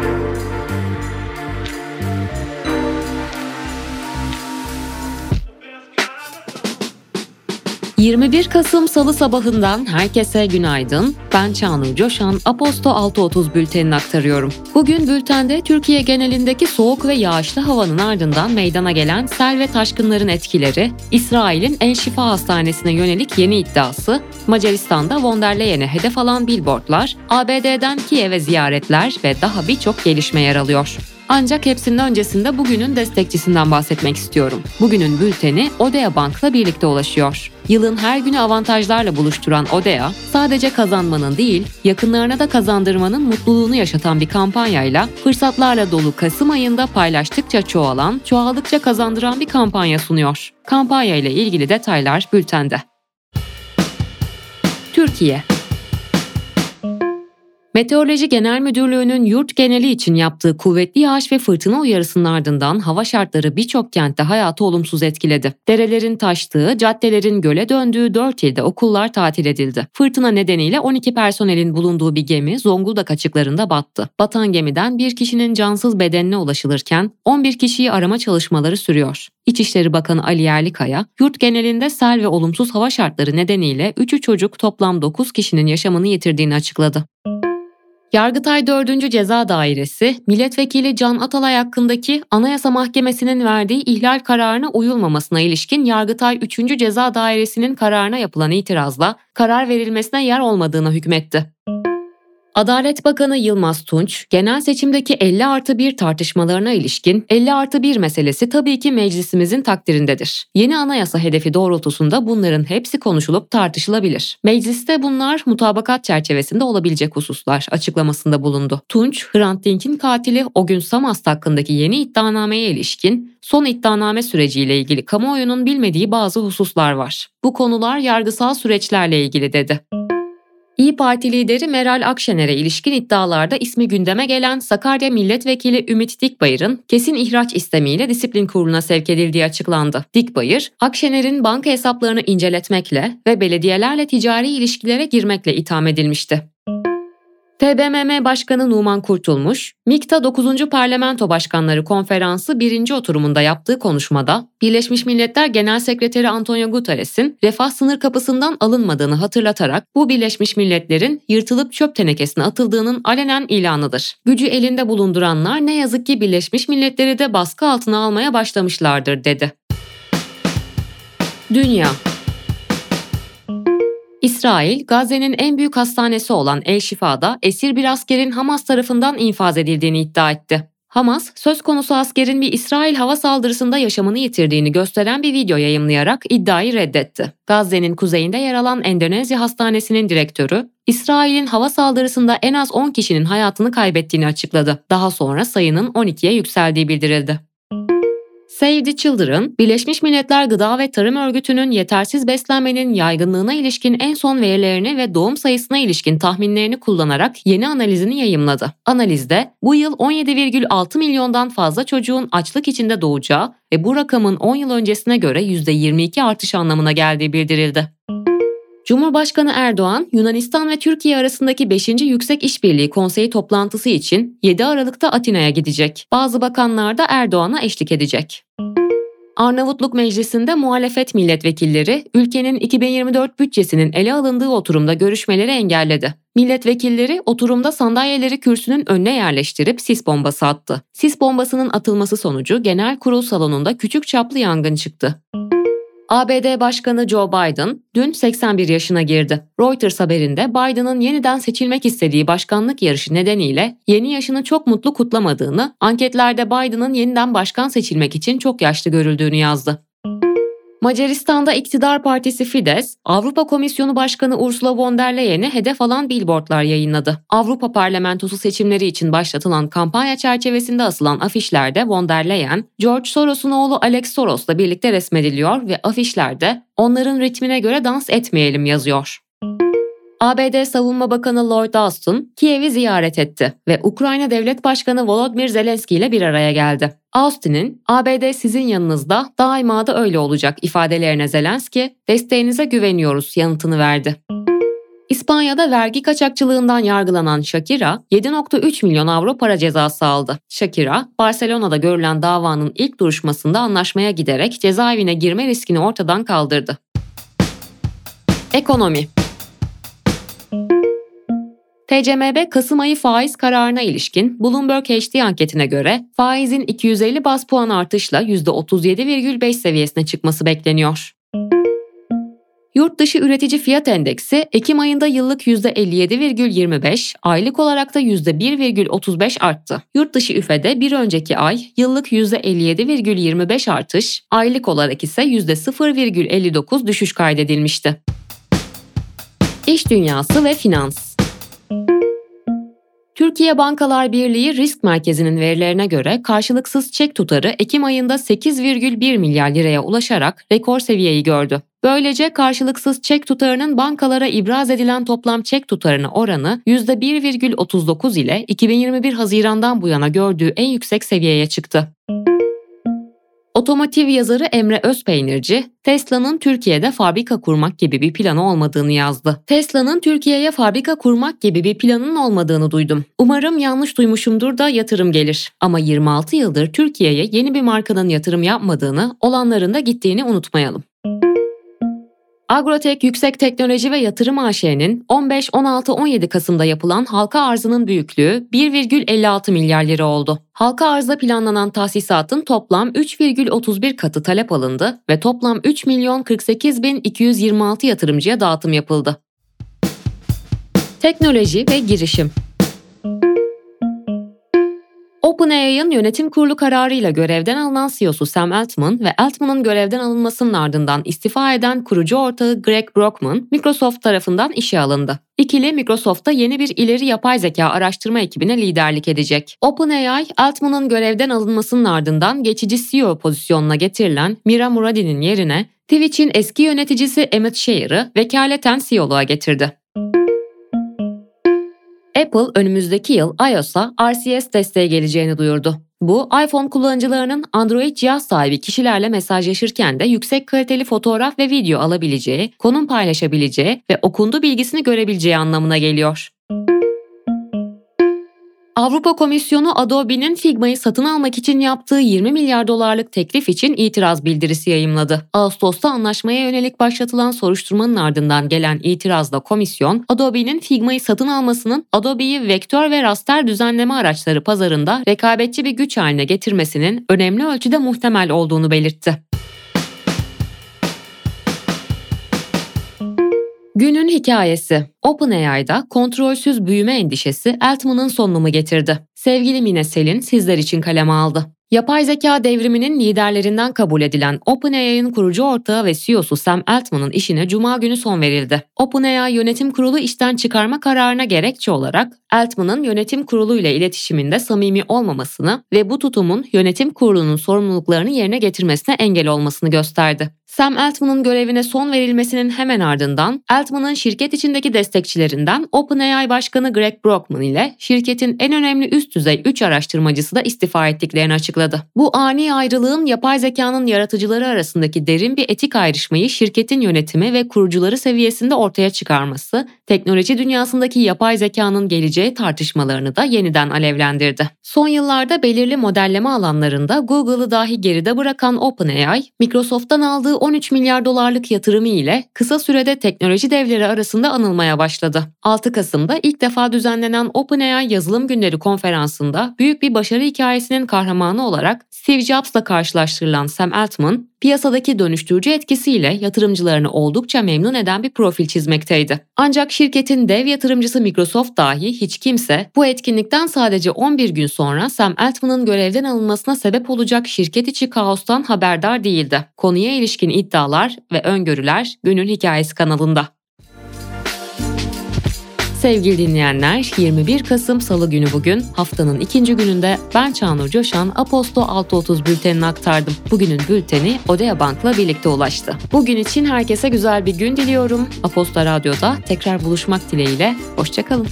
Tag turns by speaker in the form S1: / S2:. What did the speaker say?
S1: Thank you. 21 Kasım Salı sabahından herkese günaydın. Ben Çağnur Coşan, Aposto 6.30 bültenini aktarıyorum. Bugün bültende Türkiye genelindeki soğuk ve yağışlı havanın ardından meydana gelen sel ve taşkınların etkileri, İsrail'in El Şifa Hastanesi'ne yönelik yeni iddiası, Macaristan'da von der Leyen'e hedef alan billboardlar, ABD'den Kiev'e ziyaretler ve daha birçok gelişme yer alıyor. Ancak hepsinin öncesinde bugünün destekçisinden bahsetmek istiyorum. Bugünün bülteni Odea Bank'la birlikte ulaşıyor. Yılın her günü avantajlarla buluşturan Odea, sadece kazanmanın değil, yakınlarına da kazandırmanın mutluluğunu yaşatan bir kampanyayla fırsatlarla dolu Kasım ayında paylaştıkça çoğalan, çoğaldıkça kazandıran bir kampanya sunuyor. Kampanya ile ilgili detaylar bültende. Türkiye Meteoroloji Genel Müdürlüğü'nün yurt geneli için yaptığı kuvvetli yağış ve fırtına uyarısının ardından hava şartları birçok kentte hayatı olumsuz etkiledi. Derelerin taştığı, caddelerin göle döndüğü 4 ilde okullar tatil edildi. Fırtına nedeniyle 12 personelin bulunduğu bir gemi Zonguldak açıklarında battı. Batan gemiden bir kişinin cansız bedenine ulaşılırken 11 kişiyi arama çalışmaları sürüyor. İçişleri Bakanı Ali Yerlikaya, yurt genelinde sel ve olumsuz hava şartları nedeniyle 3'ü çocuk toplam 9 kişinin yaşamını yitirdiğini açıkladı. Yargıtay 4. Ceza Dairesi, milletvekili Can Atalay hakkındaki Anayasa Mahkemesi'nin verdiği ihlal kararına uyulmamasına ilişkin Yargıtay 3. Ceza Dairesi'nin kararına yapılan itirazla karar verilmesine yer olmadığına hükmetti. Adalet Bakanı Yılmaz Tunç, genel seçimdeki 50 artı 1 tartışmalarına ilişkin 50 artı 1 meselesi tabii ki meclisimizin takdirindedir. Yeni anayasa hedefi doğrultusunda bunların hepsi konuşulup tartışılabilir. Mecliste bunlar mutabakat çerçevesinde olabilecek hususlar açıklamasında bulundu. Tunç, Hrant Dink'in katili o gün Samast hakkındaki yeni iddianameye ilişkin son iddianame süreciyle ilgili kamuoyunun bilmediği bazı hususlar var. Bu konular yargısal süreçlerle ilgili dedi. İyi Parti lideri Meral Akşener'e ilişkin iddialarda ismi gündeme gelen Sakarya Milletvekili Ümit Dikbayır'ın kesin ihraç istemiyle disiplin kuruluna sevk edildiği açıklandı. Dikbayır, Akşener'in banka hesaplarını inceletmekle ve belediyelerle ticari ilişkilere girmekle itham edilmişti. TBMM Başkanı Numan Kurtulmuş, MİKTA 9. Parlamento Başkanları Konferansı 1. oturumunda yaptığı konuşmada Birleşmiş Milletler Genel Sekreteri Antonio Guterres'in refah sınır kapısından alınmadığını hatırlatarak bu Birleşmiş Milletler'in yırtılıp çöp tenekesine atıldığının alenen ilanıdır. Gücü elinde bulunduranlar ne yazık ki Birleşmiş Milletleri de baskı altına almaya başlamışlardır dedi. Dünya İsrail, Gazze'nin en büyük hastanesi olan El Şifa'da esir bir askerin Hamas tarafından infaz edildiğini iddia etti. Hamas, söz konusu askerin bir İsrail hava saldırısında yaşamını yitirdiğini gösteren bir video yayımlayarak iddiayı reddetti. Gazze'nin kuzeyinde yer alan Endonezya Hastanesi'nin direktörü, İsrail'in hava saldırısında en az 10 kişinin hayatını kaybettiğini açıkladı. Daha sonra sayının 12'ye yükseldiği bildirildi. Save the Children, Birleşmiş Milletler Gıda ve Tarım Örgütü'nün yetersiz beslenmenin yaygınlığına ilişkin en son verilerini ve doğum sayısına ilişkin tahminlerini kullanarak yeni analizini yayımladı. Analizde bu yıl 17,6 milyondan fazla çocuğun açlık içinde doğacağı ve bu rakamın 10 yıl öncesine göre %22 artış anlamına geldiği bildirildi. Cumhurbaşkanı Erdoğan, Yunanistan ve Türkiye arasındaki 5. Yüksek İşbirliği Konseyi toplantısı için 7 Aralık'ta Atina'ya gidecek. Bazı bakanlar da Erdoğan'a eşlik edecek. Arnavutluk Meclisi'nde muhalefet milletvekilleri ülkenin 2024 bütçesinin ele alındığı oturumda görüşmeleri engelledi. Milletvekilleri oturumda sandalyeleri kürsünün önüne yerleştirip sis bombası attı. Sis bombasının atılması sonucu genel kurul salonunda küçük çaplı yangın çıktı. ABD Başkanı Joe Biden dün 81 yaşına girdi. Reuters haberinde Biden'ın yeniden seçilmek istediği başkanlık yarışı nedeniyle yeni yaşını çok mutlu kutlamadığını, anketlerde Biden'ın yeniden başkan seçilmek için çok yaşlı görüldüğünü yazdı. Macaristan'da iktidar partisi Fidesz, Avrupa Komisyonu Başkanı Ursula von der Leyen'i hedef alan billboardlar yayınladı. Avrupa Parlamentosu seçimleri için başlatılan kampanya çerçevesinde asılan afişlerde von der Leyen, George Soros'un oğlu Alex Soros'la birlikte resmediliyor ve afişlerde onların ritmine göre dans etmeyelim yazıyor. ABD Savunma Bakanı Lloyd Austin Kiev'i ziyaret etti ve Ukrayna Devlet Başkanı Volodymyr Zelenski ile bir araya geldi. Austin'in ABD sizin yanınızda daima da öyle olacak ifadelerine Zelenski desteğinize güveniyoruz yanıtını verdi. İspanya'da vergi kaçakçılığından yargılanan Shakira 7.3 milyon avro para cezası aldı. Shakira, Barcelona'da görülen davanın ilk duruşmasında anlaşmaya giderek cezaevine girme riskini ortadan kaldırdı. Ekonomi TCMB Kasım ayı faiz kararına ilişkin Bloomberg HD anketine göre faizin 250 bas puan artışla %37,5 seviyesine çıkması bekleniyor. Yurt dışı üretici fiyat endeksi Ekim ayında yıllık %57,25, aylık olarak da %1,35 arttı. Yurt dışı üfede bir önceki ay yıllık %57,25 artış, aylık olarak ise %0,59 düşüş kaydedilmişti. İş dünyası ve finans Türkiye Bankalar Birliği Risk Merkezi'nin verilerine göre karşılıksız çek tutarı Ekim ayında 8,1 milyar liraya ulaşarak rekor seviyeyi gördü. Böylece karşılıksız çek tutarının bankalara ibraz edilen toplam çek tutarına oranı %1,39 ile 2021 Haziran'dan bu yana gördüğü en yüksek seviyeye çıktı. Otomotiv yazarı Emre Özpeynirci, Tesla'nın Türkiye'de fabrika kurmak gibi bir planı olmadığını yazdı. Tesla'nın Türkiye'ye fabrika kurmak gibi bir planının olmadığını duydum. Umarım yanlış duymuşumdur da yatırım gelir. Ama 26 yıldır Türkiye'ye yeni bir markanın yatırım yapmadığını, olanların da gittiğini unutmayalım. Agrotek Yüksek Teknoloji ve Yatırım AŞ'nin 15, 16, 17 Kasım'da yapılan halka arzının büyüklüğü 1,56 milyar lira oldu. Halka arzda planlanan tahsisatın toplam 3,31 katı talep alındı ve toplam 3 milyon 48 bin 226 yatırımcıya dağıtım yapıldı. Teknoloji ve girişim OpenAI'ın yönetim kurulu kararıyla görevden alınan CEO'su Sam Altman ve Altman'ın görevden alınmasının ardından istifa eden kurucu ortağı Greg Brockman, Microsoft tarafından işe alındı. İkili Microsoft'ta yeni bir ileri yapay zeka araştırma ekibine liderlik edecek. OpenAI, Altman'ın görevden alınmasının ardından geçici CEO pozisyonuna getirilen Mira Muradi'nin yerine Twitch'in eski yöneticisi Emmett Shear'ı vekaleten CEO'luğa getirdi. Apple önümüzdeki yıl iOS'a RCS desteği geleceğini duyurdu. Bu iPhone kullanıcılarının Android cihaz sahibi kişilerle mesajlaşırken de yüksek kaliteli fotoğraf ve video alabileceği, konum paylaşabileceği ve okundu bilgisini görebileceği anlamına geliyor. Avrupa Komisyonu Adobe'nin Figma'yı satın almak için yaptığı 20 milyar dolarlık teklif için itiraz bildirisi yayımladı. Ağustos'ta anlaşmaya yönelik başlatılan soruşturmanın ardından gelen itirazla komisyon, Adobe'nin Figma'yı satın almasının Adobe'yi vektör ve raster düzenleme araçları pazarında rekabetçi bir güç haline getirmesinin önemli ölçüde muhtemel olduğunu belirtti. Günün hikayesi. OpenAI'da kontrolsüz büyüme endişesi Altman'ın sonunu getirdi. Sevgili Mine Selin sizler için kaleme aldı. Yapay zeka devriminin liderlerinden kabul edilen OpenAI'ın kurucu ortağı ve CEO'su Sam Altman'ın işine cuma günü son verildi. OpenAI yönetim kurulu işten çıkarma kararına gerekçe olarak Altman'ın yönetim kurulu ile iletişiminde samimi olmamasını ve bu tutumun yönetim kurulunun sorumluluklarını yerine getirmesine engel olmasını gösterdi. Sam Altman'ın görevine son verilmesinin hemen ardından Altman'ın şirket içindeki destekçilerinden OpenAI Başkanı Greg Brockman ile şirketin en önemli üst düzey 3 araştırmacısı da istifa ettiklerini açıkladı. Bu ani ayrılığın yapay zekanın yaratıcıları arasındaki derin bir etik ayrışmayı şirketin yönetimi ve kurucuları seviyesinde ortaya çıkarması, teknoloji dünyasındaki yapay zekanın geleceği tartışmalarını da yeniden alevlendirdi. Son yıllarda belirli modelleme alanlarında Google'ı dahi geride bırakan OpenAI, Microsoft'tan aldığı 13 milyar dolarlık yatırımı ile kısa sürede teknoloji devleri arasında anılmaya başladı. 6 Kasım'da ilk defa düzenlenen OpenAI Yazılım Günleri konferansında büyük bir başarı hikayesinin kahramanı olarak Steve Jobs'la karşılaştırılan Sam Altman, piyasadaki dönüştürücü etkisiyle yatırımcılarını oldukça memnun eden bir profil çizmekteydi. Ancak şirketin dev yatırımcısı Microsoft dahi hiç kimse bu etkinlikten sadece 11 gün sonra Sam Altman'ın görevden alınmasına sebep olacak şirket içi kaostan haberdar değildi. Konuya ilişkin iddialar ve öngörüler günün hikayesi kanalında. Sevgili dinleyenler 21 Kasım Salı günü bugün haftanın ikinci gününde ben Çağnur Coşan Aposto 630 bültenini aktardım. Bugünün bülteni Odea Bank'la birlikte ulaştı. Bugün için herkese güzel bir gün diliyorum. Aposto Radyo'da tekrar buluşmak dileğiyle. Hoşçakalın.